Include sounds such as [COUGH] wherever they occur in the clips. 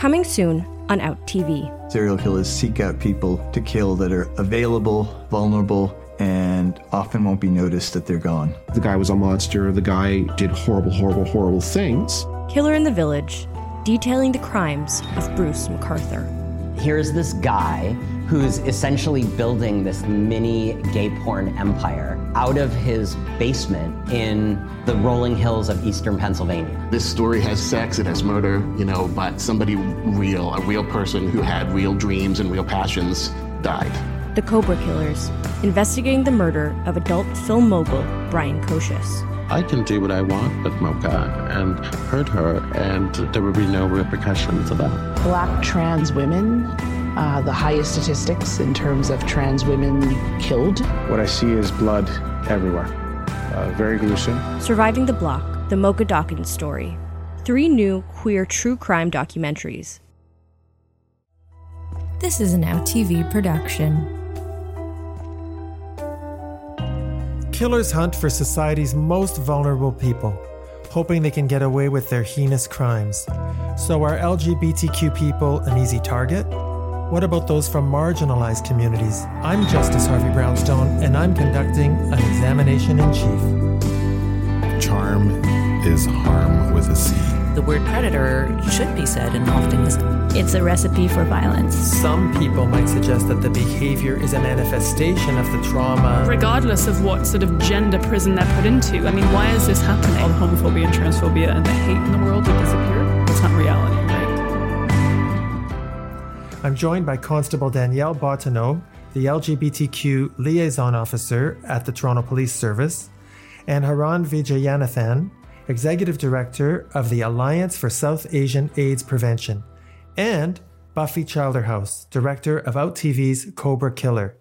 Coming soon on Out TV. Serial killers seek out people to kill that are available, vulnerable, and often won't be noticed that they're gone. The guy was a monster. The guy did horrible, horrible, horrible things. Killer in the Village, detailing the crimes of Bruce McArthur. Here's this guy who's essentially building this mini gay porn empire out of his basement in the rolling hills of eastern Pennsylvania. This story has sex, it has murder, you know, but somebody real, a real person who had real dreams and real passions died. The Cobra Killers, investigating the murder of adult film mogul Bryan Kocis. I can do what I want with Moka and hurt her, and there will be no repercussions to that. Black trans women uh, the highest statistics in terms of trans women killed. What I see is blood everywhere. Uh, very gruesome. Surviving the Block, the Moka Dawkins story. Three new queer true crime documentaries. This is an Out TV production. Killers hunt for society's most vulnerable people, hoping they can get away with their heinous crimes. So, are LGBTQ people an easy target? What about those from marginalized communities? I'm Justice Harvey Brownstone, and I'm conducting an examination in chief. Charm is harm with a C. The word predator should be said and often isn't. It's a recipe for violence. Some people might suggest that the behavior is a manifestation of the trauma. Regardless of what sort of gender prison they're put into. I mean, why is this happening? All the homophobia and transphobia and the hate in the world would disappear. I'm joined by Constable Danielle Bottineau, the LGBTQ liaison officer at the Toronto Police Service, and Haran Vijayanathan, Executive Director of the Alliance for South Asian AIDS Prevention, and Buffy Childerhouse, Director of Out TV's Cobra Killer.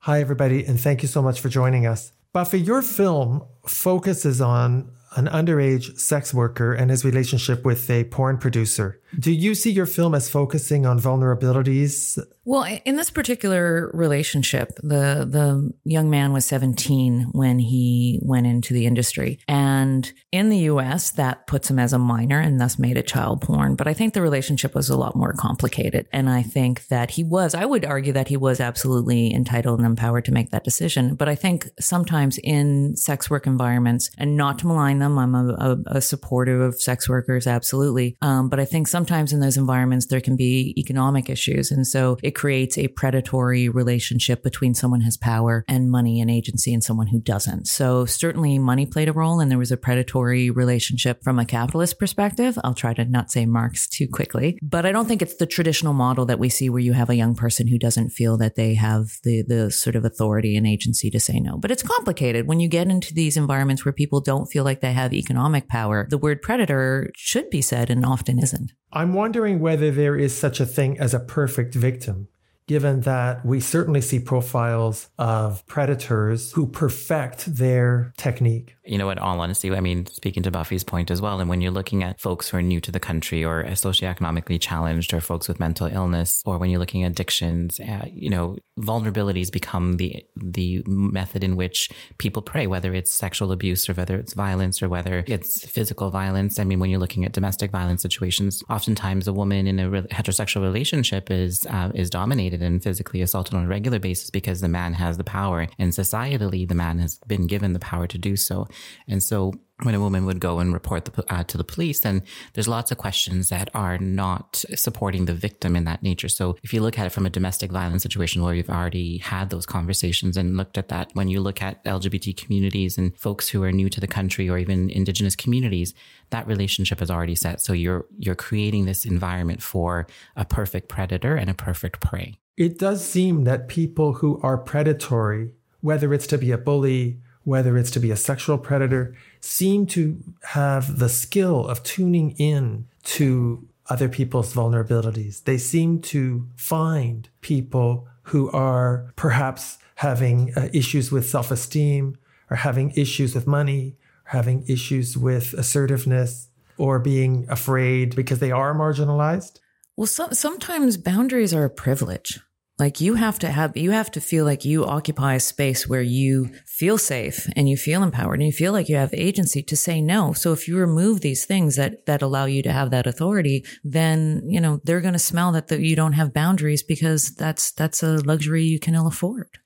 Hi, everybody, and thank you so much for joining us. Buffy, your film focuses on an underage sex worker and his relationship with a porn producer. Do you see your film as focusing on vulnerabilities? Well, in this particular relationship, the the young man was 17 when he went into the industry. And in the US, that puts him as a minor and thus made it child porn, but I think the relationship was a lot more complicated. And I think that he was I would argue that he was absolutely entitled and empowered to make that decision, but I think sometimes in sex work environments and not to malign them, I'm a, a, a supporter of sex workers absolutely. Um, but I think sometimes in those environments there can be economic issues and so it creates a predatory relationship between someone who has power and money and agency and someone who doesn't. So certainly money played a role and there was a predatory relationship from a capitalist perspective. I'll try to not say Marx too quickly, but I don't think it's the traditional model that we see where you have a young person who doesn't feel that they have the, the sort of authority and agency to say no. But it's complicated when you get into these environments where people don't feel like they have economic power. The word predator should be said and often isn't. I'm wondering whether there is such a thing as a perfect victim, given that we certainly see profiles of predators who perfect their technique. You know, in all honesty, I mean, speaking to Buffy's point as well, and when you're looking at folks who are new to the country or socioeconomically challenged or folks with mental illness, or when you're looking at addictions, uh, you know, vulnerabilities become the the method in which people pray, whether it's sexual abuse or whether it's violence or whether it's physical violence. I mean, when you're looking at domestic violence situations, oftentimes a woman in a re- heterosexual relationship is uh, is dominated and physically assaulted on a regular basis because the man has the power, and societally, the man has been given the power to do so. And so when a woman would go and report the, uh, to the police, then there's lots of questions that are not supporting the victim in that nature. So if you look at it from a domestic violence situation where you've already had those conversations and looked at that, when you look at LGBT communities and folks who are new to the country or even indigenous communities, that relationship is already set. So you're you're creating this environment for a perfect predator and a perfect prey. It does seem that people who are predatory, whether it's to be a bully whether it's to be a sexual predator, seem to have the skill of tuning in to other people's vulnerabilities. They seem to find people who are perhaps having uh, issues with self esteem or having issues with money or having issues with assertiveness or being afraid because they are marginalized. Well, so, sometimes boundaries are a privilege. Like you have to have, you have to feel like you occupy a space where you feel safe and you feel empowered and you feel like you have agency to say no. So if you remove these things that, that allow you to have that authority, then, you know, they're going to smell that the, you don't have boundaries because that's, that's a luxury you can ill afford.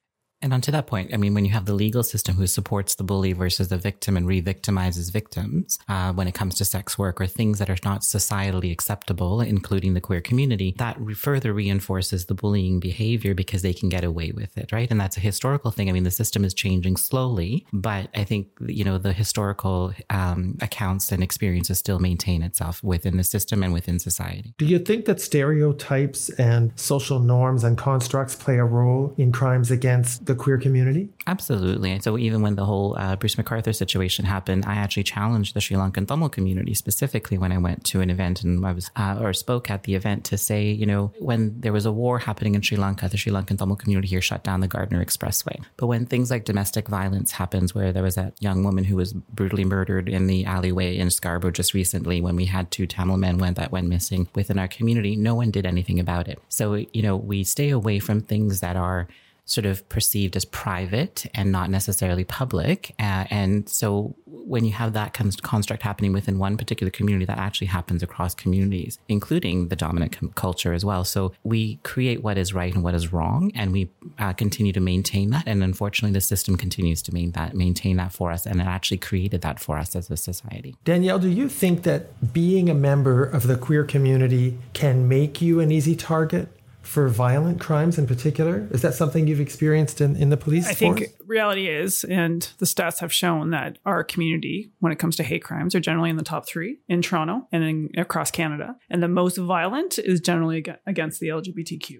And on to that point, I mean, when you have the legal system who supports the bully versus the victim and re-victimizes victims uh, when it comes to sex work or things that are not societally acceptable, including the queer community, that re- further reinforces the bullying behavior because they can get away with it, right? And that's a historical thing. I mean, the system is changing slowly, but I think you know the historical um, accounts and experiences still maintain itself within the system and within society. Do you think that stereotypes and social norms and constructs play a role in crimes against the queer community? Absolutely. And so even when the whole uh, Bruce McArthur situation happened, I actually challenged the Sri Lankan Tamil community specifically when I went to an event and I was uh, or spoke at the event to say, you know, when there was a war happening in Sri Lanka, the Sri Lankan Tamil community here shut down the Gardiner Expressway. But when things like domestic violence happens, where there was that young woman who was brutally murdered in the alleyway in Scarborough just recently, when we had two Tamil men went that went missing within our community, no one did anything about it. So you know, we stay away from things that are sort of perceived as private and not necessarily public. Uh, and so when you have that construct happening within one particular community, that actually happens across communities, including the dominant com- culture as well. So we create what is right and what is wrong, and we uh, continue to maintain that. And unfortunately, the system continues to that, maintain that for us, and it actually created that for us as a society. Danielle, do you think that being a member of the queer community can make you an easy target for violent crimes in particular? Is that something you've experienced in, in the police I force? think reality is, and the stats have shown that our community, when it comes to hate crimes, are generally in the top three in Toronto and in, across Canada. And the most violent is generally against the LGBTQ.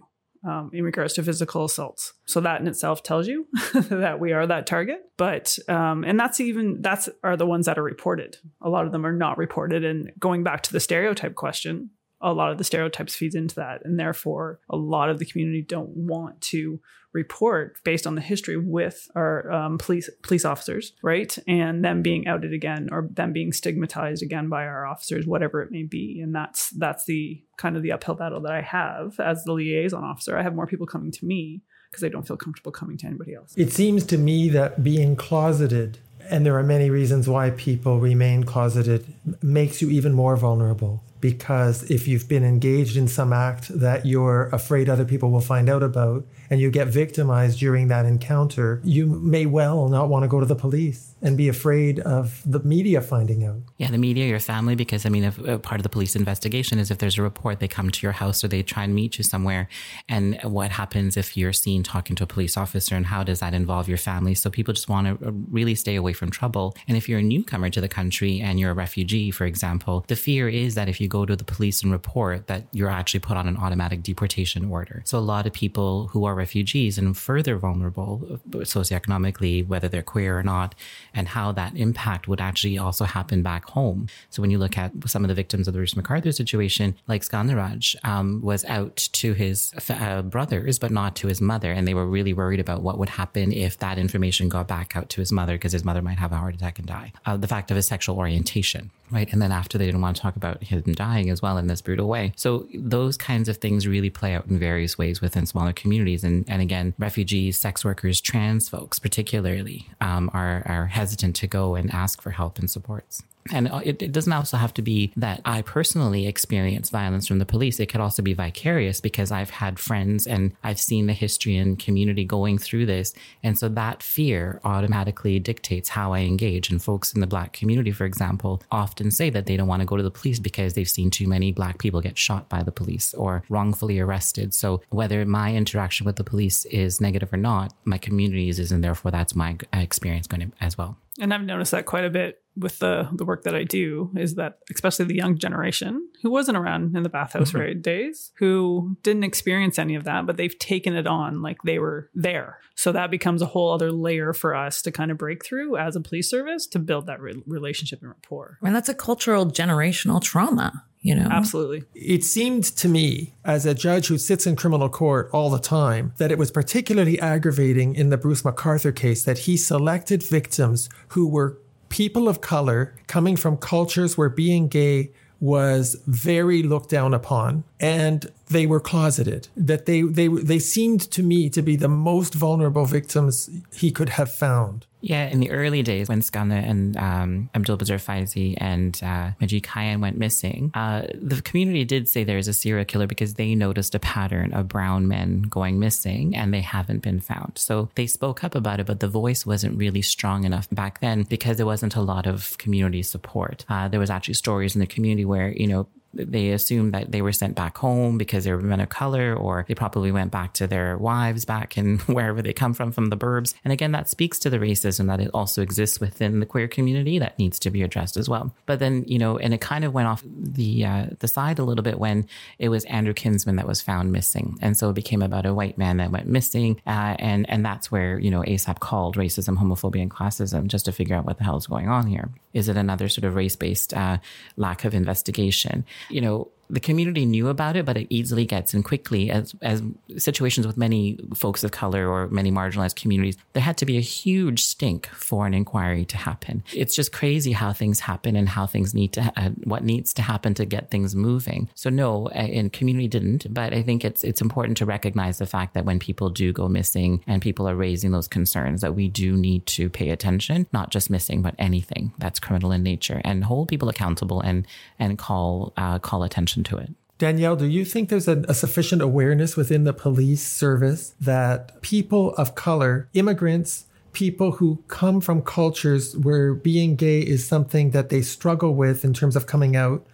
Um, in regards to physical assaults. So that in itself tells you [LAUGHS] that we are that target. But um, and that's even that's are the ones that are reported. A lot of them are not reported. And going back to the stereotype question, a lot of the stereotypes feeds into that. And therefore a lot of the community don't want to report based on the history with our um, police police officers right? And them being outed again or them being stigmatized again by our officers whatever it may be. And that's that's the kind of the uphill battle that i have as the liaison officer. I have more people coming to me because they don't feel comfortable coming to anybody else. It seems to me that being closeted and there are many reasons why people remain closeted makes you even more vulnerable because if you've been engaged in some act that you're afraid other people will find out about and you get victimized during that encounter, you may well not want to go to the police and be afraid of the media finding out. Yeah, the media, your family, because I mean, if, uh, part of the police investigation is if there's a report, they come to your house or they try and meet you somewhere. And what happens if you're seen talking to a police officer and how does that involve your family? So people just want to uh, really stay away from trouble. And if you're a newcomer to the country and you're a refugee, for example, the fear is that if you go to the police and report that you're actually put on an automatic deportation order. So a lot of people who are refugees and further vulnerable socioeconomically, whether they're queer or not, and how that impact would actually also happen back home. So when you look at some of the victims of the Bruce McArthur situation, like Skandaraj um, was out to his uh, brothers, but not to his mother. And they were really worried about what would happen if that information got back out to his mother, because his mother might have a heart attack and die. Uh, the fact of his sexual orientation, right? And then after they didn't want to talk about him dying as well in this brutal way. So those kinds of things really play out in various ways within smaller communities. And, and again, refugees, sex workers, trans folks particularly um, are, are hesitant to go and ask for help and supports. And uh, it, it, doesn't also have to be that I personally experience violence from the police. It could also be vicarious because I've had friends and I've seen the history and community going through this. And so that fear automatically dictates how I engage. And folks in the Black community, for example, often say that they don't want to go to the police because they've seen too many Black people get shot by the police or wrongfully arrested. So whether my interaction with the police is negative or not, my communities is, and therefore that's my uh, experience going to, as well. And I've noticed that quite a bit with the the work that I do is that especially the young generation who wasn't around in the bathhouse mm-hmm. raid days, who didn't experience any of that, but they've taken it on like they were there. So that becomes a whole other layer for us to kind of break through as a police service to build that re- relationship and rapport. I mean, that's a cultural generational trauma. You know? Absolutely. It seemed to me, as a judge who sits in criminal court all the time, that it was particularly aggravating in the Bruce McArthur case that he selected victims who were people of color coming from cultures where being gay was very looked down upon and they were closeted that they they they seemed to me to be the most vulnerable victims he could have found yeah, in the early days when Skanda and um, Abdul Basir Faizi and uh, Majeed Kayhan went missing, uh, the community did say there is a serial killer because they noticed a pattern of brown men going missing and they haven't been found. So they spoke up about it, but the voice wasn't really strong enough back then because there wasn't a lot of community support. Uh, there was actually stories in the community where, you know, they assumed that they were sent back home because they were men of color, or they probably went back to their wives back in [LAUGHS] wherever they come from, from the burbs. And again, that speaks to the racism that it also exists within the queer community that needs to be addressed as well. But then, you know, and it kind of went off the uh, the side a little bit when it was Andrew Kinsman that was found missing, and so it became about a white man that went missing, uh, and and that's where you know ASAP called racism, homophobia, and classism just to figure out what the hell is going on here. Is it another sort of race based uh, lack of investigation? You know, the community knew about it, but it easily gets and quickly as, as situations with many folks of color or many marginalized communities, there had to be a huge stink for an inquiry to happen. It's just crazy how things happen and how things need to, uh, what needs to happen to get things moving. So no, and community didn't, but I think it's, it's important to recognize the fact that when people do go missing and people are raising those concerns that we do need to pay attention, not just missing, but anything that's criminal in nature and hold people accountable and, and call, uh, call attention to it. Danielle, do you think there's a, a, sufficient awareness within the police service that people of color, immigrants, people who come from cultures where being gay is something that they struggle with in terms of coming out,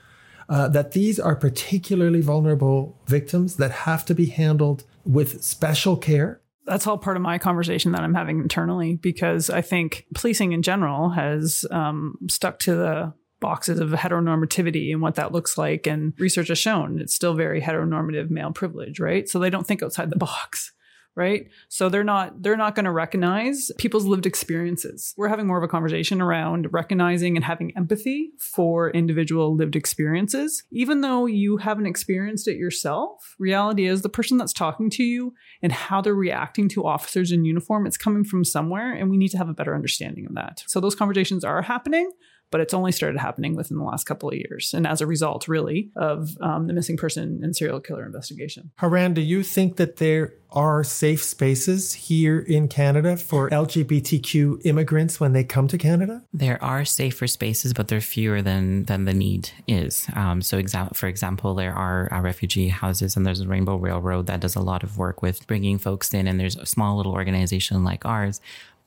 uh, that these are particularly vulnerable victims that have to be handled with special care? that's all part of my conversation that I'm having internally because I think policing in general has um, stuck to the boxes of heteronormativity and what that looks like. And research has shown it's still very heteronormative male privilege, right? So they don't think outside the box right so they're not they're not going to recognize people's lived experiences we're having more of a conversation around recognizing and having empathy for individual lived experiences even though you haven't experienced it yourself reality is the person that's talking to you and how they're reacting to officers in uniform it's coming from somewhere and we need to have a better understanding of that so those conversations are happening but it's only started happening within the last couple of years. And as a result, really, of um, the missing person and serial killer investigation. Haran, do you think that there are safe spaces here in Canada for LGBTQ immigrants when they come to Canada? There are safer spaces, but they're fewer than than the need is. Um, so, exa- for example, there are uh, refugee houses, and there's a Rainbow Railroad that does a lot of work with bringing folks in, and there's a small little organization like ours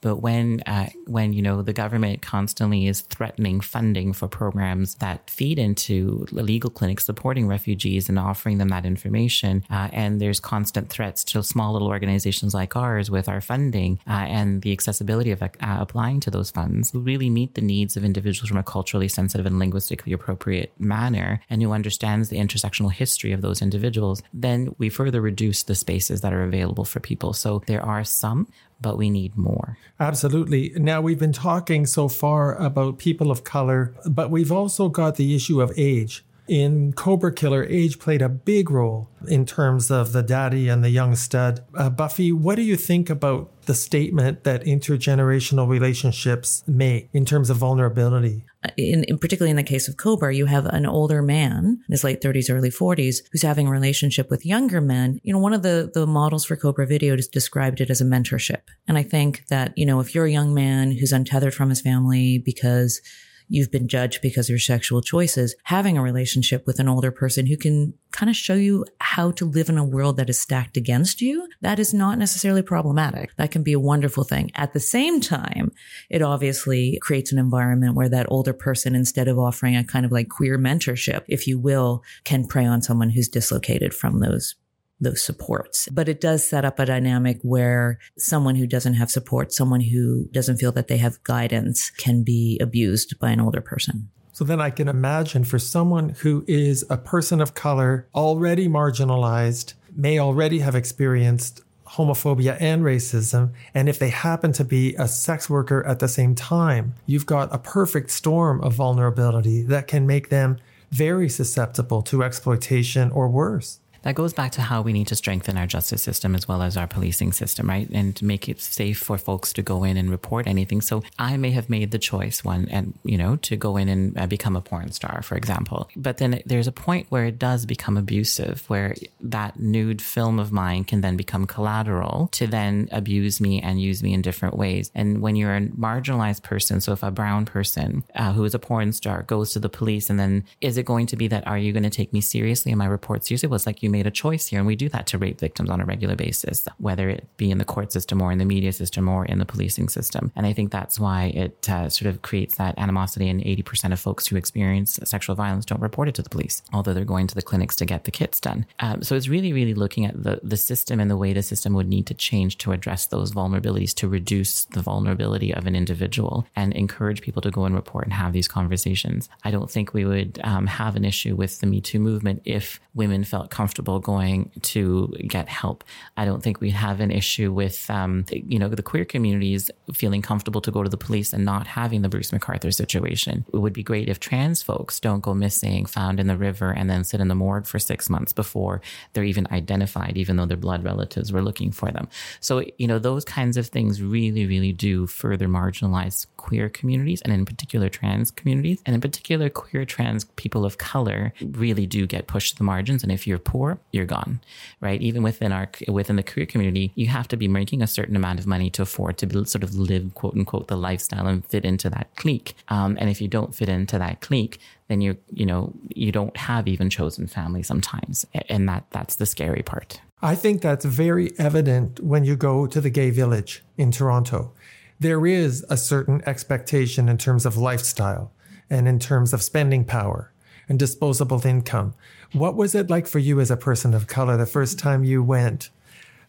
but when, uh, when, you know, the government constantly is threatening funding for programs that feed into legal clinics supporting refugees and offering them that information, uh, and there's constant threats to small little organizations like ours with our funding uh, and the accessibility of uh, applying to those funds, who really meet the needs of individuals from a culturally sensitive and linguistically appropriate manner, and who understands the intersectional history of those individuals, then we further reduce the spaces that are available for people. So there are some, but we need more. Absolutely. Now, we've been talking so far about people of color, but we've also got the issue of age. In Cobra Killer, age played a big role in terms of the daddy and the young stud. Uh, Buffy, what do you think about the statement that intergenerational relationships make in terms of vulnerability? In, in, particularly in the case of Cobra, you have an older man in his late 30s, early 40s, who's having a relationship with younger men. You know, one of the the models for Cobra Video just described it as a mentorship, and I think that you know if you're a young man who's untethered from his family because you've been judged because of your sexual choices, having a relationship with an older person who can kind of show you how to live in a world that is stacked against you, that is not necessarily problematic. That can be a wonderful thing. At the same time, it obviously creates an environment where that older person, instead of offering a kind of like queer mentorship, if you will, can prey on someone who's dislocated from those those supports. But it does set up a dynamic where someone who doesn't have support, someone who doesn't feel that they have guidance can be abused by an older person. So then I can imagine for someone who is a person of color, already marginalized, may already have experienced homophobia and racism. And if they happen to be a sex worker at the same time, you've got a perfect storm of vulnerability that can make them very susceptible to exploitation or worse. That goes back to how we need to strengthen our justice system as well as our policing system, right? And make it safe for folks to go in and report anything. So I may have made the choice one and, you know, to go in and uh, become a porn star, for example. But then there's a point where it does become abusive, where that nude film of mine can then become collateral to then abuse me and use me in different ways. And when you're a marginalized person, so if a brown person uh, who is a porn star goes to the police and then is it going to be that, are you going to take me seriously and my report seriously? It's like you made a choice here. And we do that to rape victims on a regular basis, whether it be in the court system or in the media system or in the policing system. And I think that's why it uh, sort of creates that animosity. And 80% of folks who experience sexual violence don't report it to the police, although they're going to the clinics to get the kits done. Um, so it's really, really looking at the, the system and the way the system would need to change to address those vulnerabilities, to reduce the vulnerability of an individual and encourage people to go and report and have these conversations. I don't think we would um, have an issue with the Me Too movement if women felt comfortable going to get help. I don't think we'd have an issue with, um, you know, the queer communities feeling comfortable to go to the police and not having the Bruce McArthur situation. It would be great if trans folks don't go missing, found in the river, and then sit in the morgue for six months before they're even identified, even though their blood relatives were looking for them. So, you know, those kinds of things really, really do further marginalize queer communities and in particular trans communities. And in particular, queer trans people of color really do get pushed to the margins. And if you're poor, you're gone, right? Even within our, within the queer community, you have to be making a certain amount of money to afford to sort of live, quote unquote, the lifestyle and fit into that clique. Um, and if you don't fit into that clique, then you you know you don't have even chosen family sometimes and that that's the scary part i think that's very evident when you go to the gay village in toronto there is a certain expectation in terms of lifestyle and in terms of spending power and disposable income. What was it like for you as a person of color the first time you went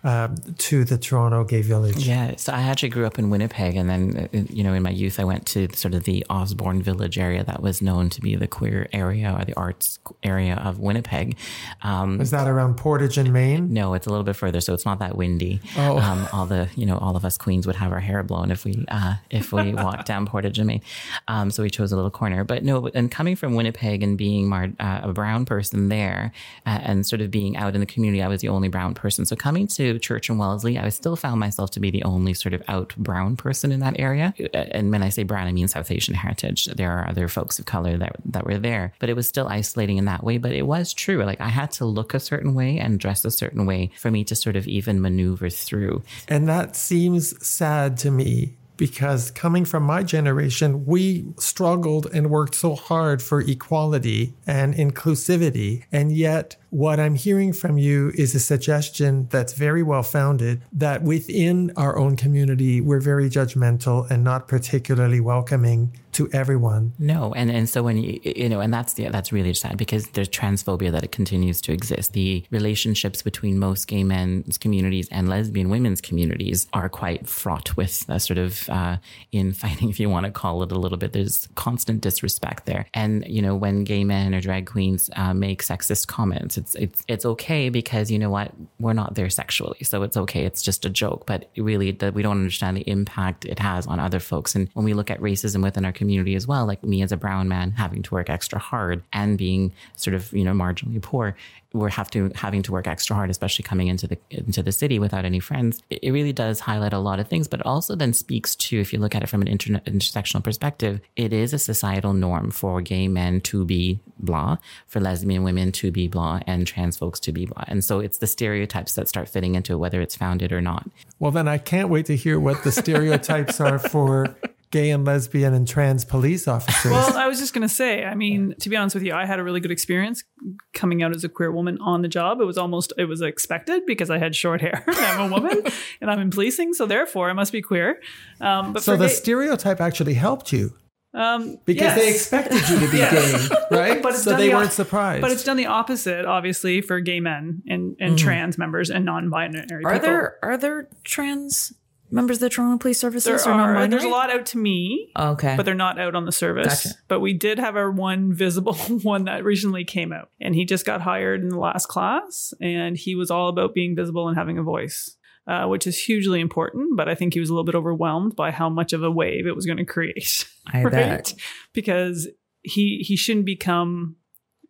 um, to the Toronto Gay Village? Yeah, so I actually grew up in Winnipeg, and then uh, you know in my youth I went to sort of the Osborne Village area that was known to be the queer area or the arts area of Winnipeg. Um, Is that around Portage and Main? No, it's a little bit further, so it's not that windy. Oh. Um, all the you know all of us queens would have our hair blown if we uh, if we [LAUGHS] walked down Portage and Main. Um, so we chose a little corner, but no. And coming from Winnipeg and being mar- uh, a brown person there, uh, and sort of being out in the community, I was the only brown person. So coming to church in Wellesley, I still found myself to be the only sort of out brown person in that area. Uh, and when I say brown, I mean South Asian heritage. There are other folks of color that, that were there, but it was still isolating in that way. But it was true. Like I had to look a certain way and dress a certain way for me to sort of even maneuver through. And that seems sad to me because coming from my generation, we struggled and worked so hard for equality and inclusivity. And yet, what I'm hearing from you is a suggestion that's very well founded that within our own community, we're very judgmental and not particularly welcoming to everyone. No, and and so when you you know, and that's yeah, that's really sad because there's transphobia that it continues to exist. The relationships between most gay men's communities and lesbian women's communities are quite fraught with a sort of uh, infighting, [LAUGHS] if you want to call it a little bit. There's constant disrespect there, and you know, when gay men or drag queens uh, make sexist comments, it's it's it's okay because you know what, we're not there sexually, so it's okay. It's just a joke, but really, that we don't understand the impact it has on other folks. And when we look at racism within our community community as well, like me as a brown man having to work extra hard and being sort of, you know, marginally poor, we're have to having to work extra hard, especially coming into the into the city without any friends. It, really does highlight a lot of things, but also then speaks to, if you look at it from an inter- intersectional perspective, it is a societal norm for gay men to be blah, for lesbian women to be blah, and trans folks to be blah. And so it's the stereotypes that start fitting into it, whether it's founded or not. Well, then I can't wait to hear what the stereotypes are for gay and lesbian and trans police officers. Well, I was just going to say, I mean, to be honest with you, I had a really good experience coming out as a queer woman on the job. It was almost, it was expected because I had short hair and [LAUGHS] I'm a woman [LAUGHS] and I'm in policing. So therefore I must be queer. Um, but so the gay- stereotype actually helped you. Um, because yes. they expected you to be Yes. [LAUGHS] gay, right? But it's so done they the weren't surprised. But it's done the opposite, obviously, for gay men and, and Mhm. trans members and non-binary Are people. there are there trans members of the Toronto Police Services There or are. non-binary? There's a lot out to me. Okay. But they're not out on the service. Gotcha. But we did have our one visible [LAUGHS] one that recently came out. And he just got hired in the last class. And he was all about being visible and having a voice. Uh, which is hugely important, but I think he was a little bit overwhelmed by how much of a wave it was going to create. [LAUGHS] I bet. Because he he shouldn't become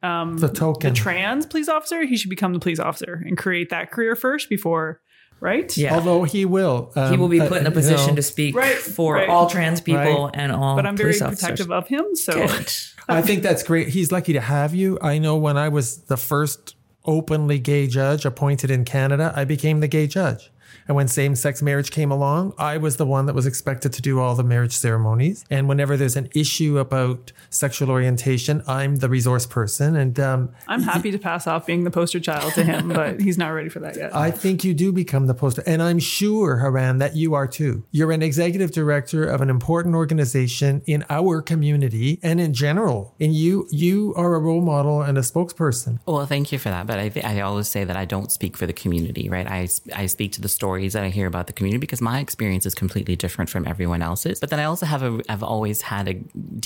um, The token. the trans police officer, he should become the police officer and create that career first before, right? Yeah. Although he will. he um, will be uh, put in a you position know, to speak Right, for right. all trans people Right. and all But I'm very police officers. protective of him, so [LAUGHS] I think that's great. He's lucky to have you. I know when I was the first openly gay judge appointed in Canada, I became the gay judge. And when same sex marriage came along, I was the one that was expected to do all the marriage ceremonies. And whenever there's an issue about sexual orientation, I'm the resource person. And um, I'm happy to pass off being the poster child to him, but [LAUGHS] he's not ready for that yet. I think you do become the poster. And I'm sure, Haran, that you are too. You're an executive director of an important organization in our community and in general. And you you are a role model and a spokesperson. Well, thank you for that. But I, th- I always say that I don't speak for the community, right? I, s- I speak to the stories that I hear about the community because my experience is completely different from everyone else's. But then I also have a, I've always had a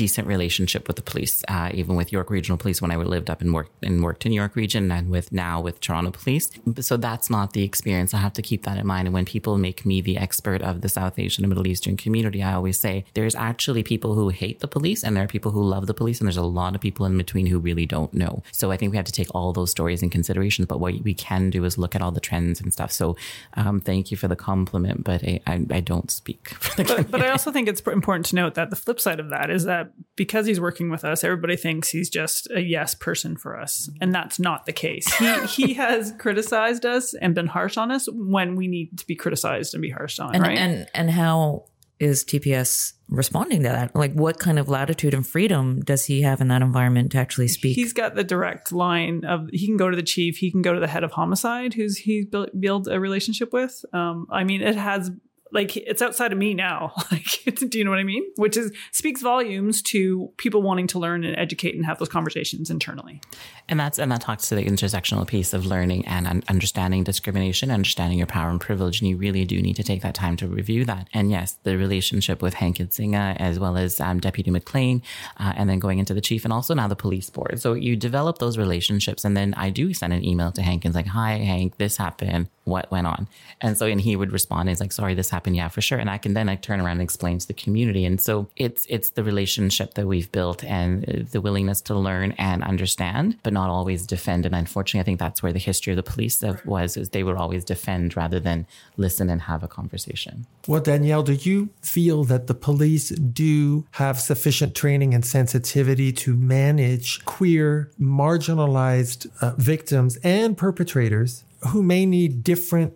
decent relationship with the police, uh, even with York Regional Police when I lived up and worked and worked in York Region, and with now with Toronto Police. So that's not the experience. I have to keep that in mind. And when people make me the expert of the South Asian and Middle Eastern community, I always say there's actually people who hate the police, and there are people who love the police, and there's a lot of people in between who really don't know. So I think we have to take all those stories in consideration. But what we can do is look at all the trends and stuff. So um, thank you for the compliment, but I, I, I don't speak [LAUGHS] for the but, but I also think it's important to note that the flip side of that is that because he's working with us, everybody thinks he's just a yes person for us, mm-hmm. and that's not the case. He he [LAUGHS] has criticized us and been harsh on us when we need to be criticized and be harsh on, and, right? and and how is TPS responding to that? Like, what kind of latitude and freedom does he have in that environment to actually speak? He's got the direct line of he can go to the chief, he can go to the head of homicide, who's he built, built a relationship with. Um, I mean, it has like it's outside of me now. [LAUGHS] Like, do you know what I mean? Which is speaks volumes to people wanting to learn and educate and have those conversations internally. And that's and that talks to the intersectional piece of learning and understanding discrimination, understanding your power and privilege. And you really do need to take that time to review that. And yes, the relationship with Hank Idsinga as well as um, Deputy McLean, uh, and then going into the chief and also now the police board. So you develop those relationships, and then I do send an email to Hank and it's like, "Hi, Hank, this happened. What went on?" And so and he would respond. He's like, "Sorry, this happened. Yeah, for sure." And I can then like turn around and explain to the community. And so it's it's the relationship that we've built and uh, the willingness to learn and understand, but not always defend. And unfortunately, I think that's where the history of the police was is they would always defend rather than listen and have a conversation. Well, Danielle, do you feel that the police do have sufficient training and sensitivity to manage queer, marginalized uh, victims and perpetrators who may need different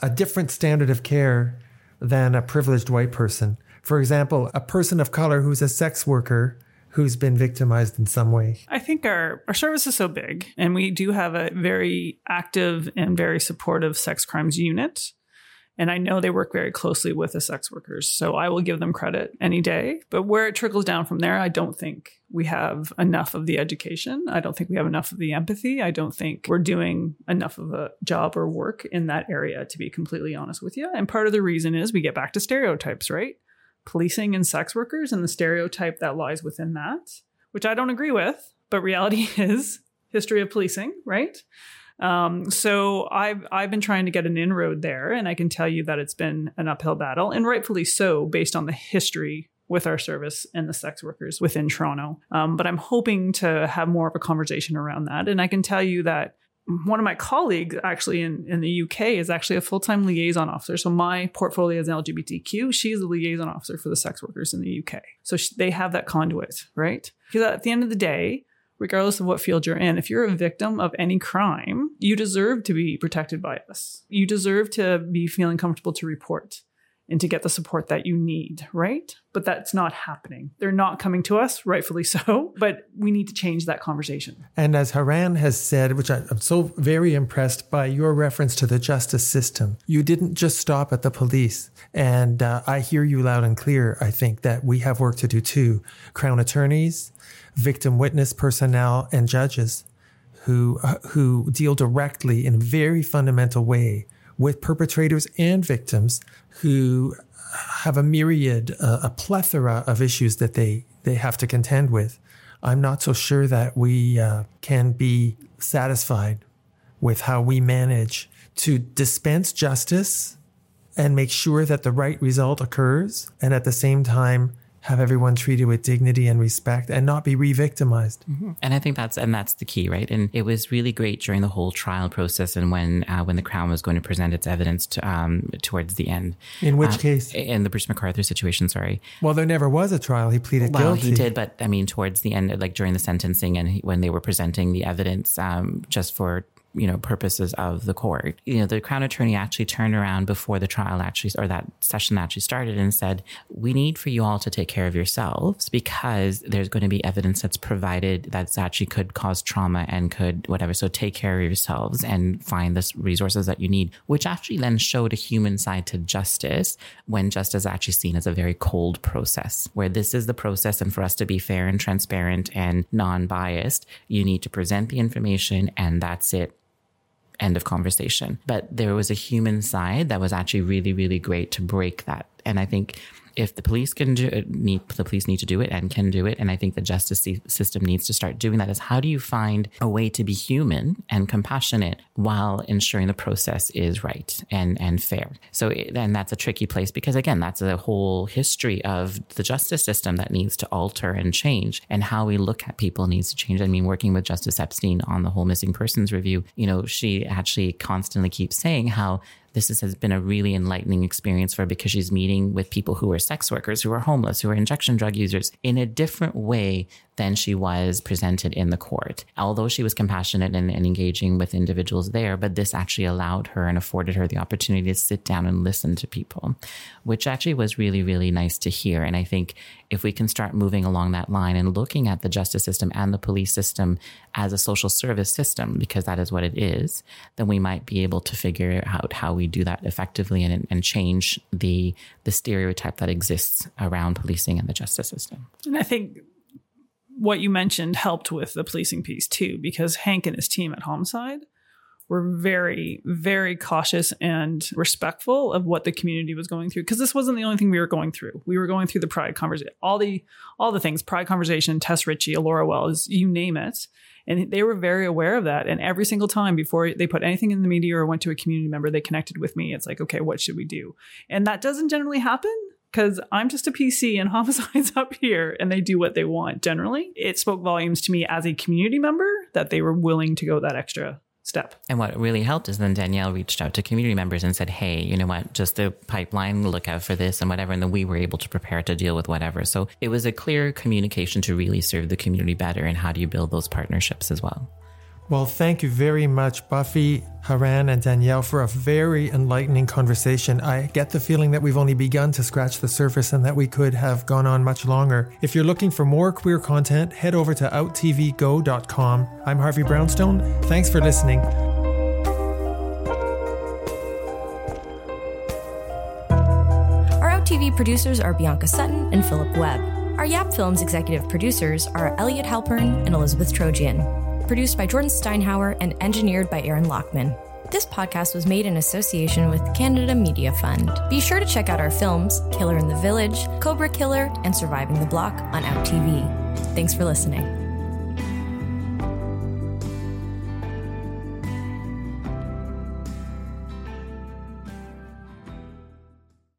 a different standard of care than a privileged white person? For example, a person of color who's a sex worker who's been victimized in some way. I think our, our service is so big, and we do have a very active and very supportive sex crimes unit. And I know they work very closely with the sex workers. So I will give them credit any day. But where it trickles down from there, I don't think we have enough of the education. I don't think we have enough of the empathy. I don't think we're doing enough of a job or work in that area, to be completely honest with you. And part of the reason is we get back to stereotypes, right? Policing and sex workers and the stereotype that lies within that, which I don't agree with. But reality [LAUGHS] is history of policing, right? Um, so I've I've been trying to get an inroad there, and I can tell you that it's been an uphill battle, and rightfully so, based on the history with our service and the sex workers within Toronto. Um, but I'm hoping to have more of a conversation around that, and I can tell you that one of my colleagues actually in, in the UK is actually a full-time liaison officer. So my portfolio is LGBTQ. She's a liaison officer for the sex workers in the UK. So sh- they have that conduit, right? Because at the end of the day, regardless of what field you're in, if you're a victim of any crime, you deserve to be protected by us. You deserve to be feeling comfortable to report and to get the support that you need, right? But that's not happening. They're not coming to us, rightfully [LAUGHS] so, but we need to change that conversation. And as Haran has said, which I'm so very impressed by your reference to the justice system, you didn't just stop at the police. And uh, I hear you loud and clear. I think that we have work to do too. Crown attorneys, victim witness personnel, and judges who, uh, who deal directly in a very fundamental way with perpetrators and victims who have a myriad, uh, a plethora of issues that they, they have to contend with. I'm not so sure that we uh, can be satisfied with how we manage to dispense justice and make sure that the right result occurs, and at the same time have everyone treated with dignity and respect and not be re-victimized. Mm-hmm. And I think that's and that's the key, right? And it was really great during the whole trial process and when uh, when the Crown was going to present its evidence to, um, towards the end. In which Uh, case? In the Bruce McArthur situation, sorry. Well, there never was a trial. He pleaded well, guilty. he did, but I mean, towards the end, like during the sentencing and he, when they were presenting the evidence, um, just for you know purposes of the court, you know, the crown attorney actually turned around before the trial actually or that session actually started and said, "We need for you all to take care of yourselves because there's going to be evidence that's provided that's actually could cause trauma and could whatever. So take care of yourselves and find the resources that you need." Which actually then showed a human side to justice when justice actually seen as a very cold process, where this is the process, and for us to be fair and transparent and non-biased, you need to present the information, and that's it end of conversation. But there was a human side that was actually really, really great to break that. And I think if the police can do it, need the police need to do it and can do it, and I think the justice system needs to start doing that. Is how do you find a way to be human and compassionate while ensuring the process is right and and fair? So then that's a tricky place because again, that's a whole history of the justice system that needs to alter and change, and how we look at people needs to change. I mean, working with Justice Epstein on the whole missing persons review, you know, she actually constantly keeps saying how this is, has been a really enlightening experience for her because she's meeting with people who are sex workers, who are homeless, who are injection drug users in a different way than she was presented in the court. Although she was compassionate and, and, engaging with individuals there, but this actually allowed her and afforded her the opportunity to sit down and listen to people, which actually was really, really nice to hear. And I think if we can start moving along that line and looking at the justice system and the police system as a social service system, because that is what it is, then we might be able to figure out how we do that effectively and, and change the the stereotype that exists around policing and the justice system. And I think what you mentioned helped with the policing piece too, because Hank and his team at Homicide were very, very cautious and respectful of what the community was going through. Because this wasn't the only thing we were going through. We were going through the pride conversation, all the all the things, pride conversation, Tess Richey, Alloura Wells, you name it. And they were very aware of that. And every single time before they put anything in the media or went to a community member, they connected with me. It's like, okay, what should we do? And that doesn't generally happen because I'm just a PC and [LAUGHS] homicides up here and they do what they want generally. It spoke volumes to me as a community member that they were willing to go that extra step. And what really helped is then Danielle reached out to community members and said, Hey, you know what, just the pipeline, look out for this and whatever. And then we were able to prepare to deal with whatever. So it was a clear communication to really serve the community better. And how do you build those partnerships as well? Well, thank you very much, Buffy, Haran, and Danielle, for a very enlightening conversation. I get the feeling that we've only begun to scratch the surface and that we could have gone on much longer. If you're looking for more queer content, head over to outtvgo.com. I'm Harvey Brownstone. Thanks for listening. Our OutTV producers are Bianca Sutton and Philip Webb. Our Yap Films executive producers are Elliot Halpern and Elizabeth Trojian produced by Jordan Steinhauer and engineered by Aaron Lockman. This podcast was made in association with Canada Media Fund. Be sure to check out our films, Killer in the Village, Cobra Killer, and Surviving the Block on OutTV. Thanks for listening.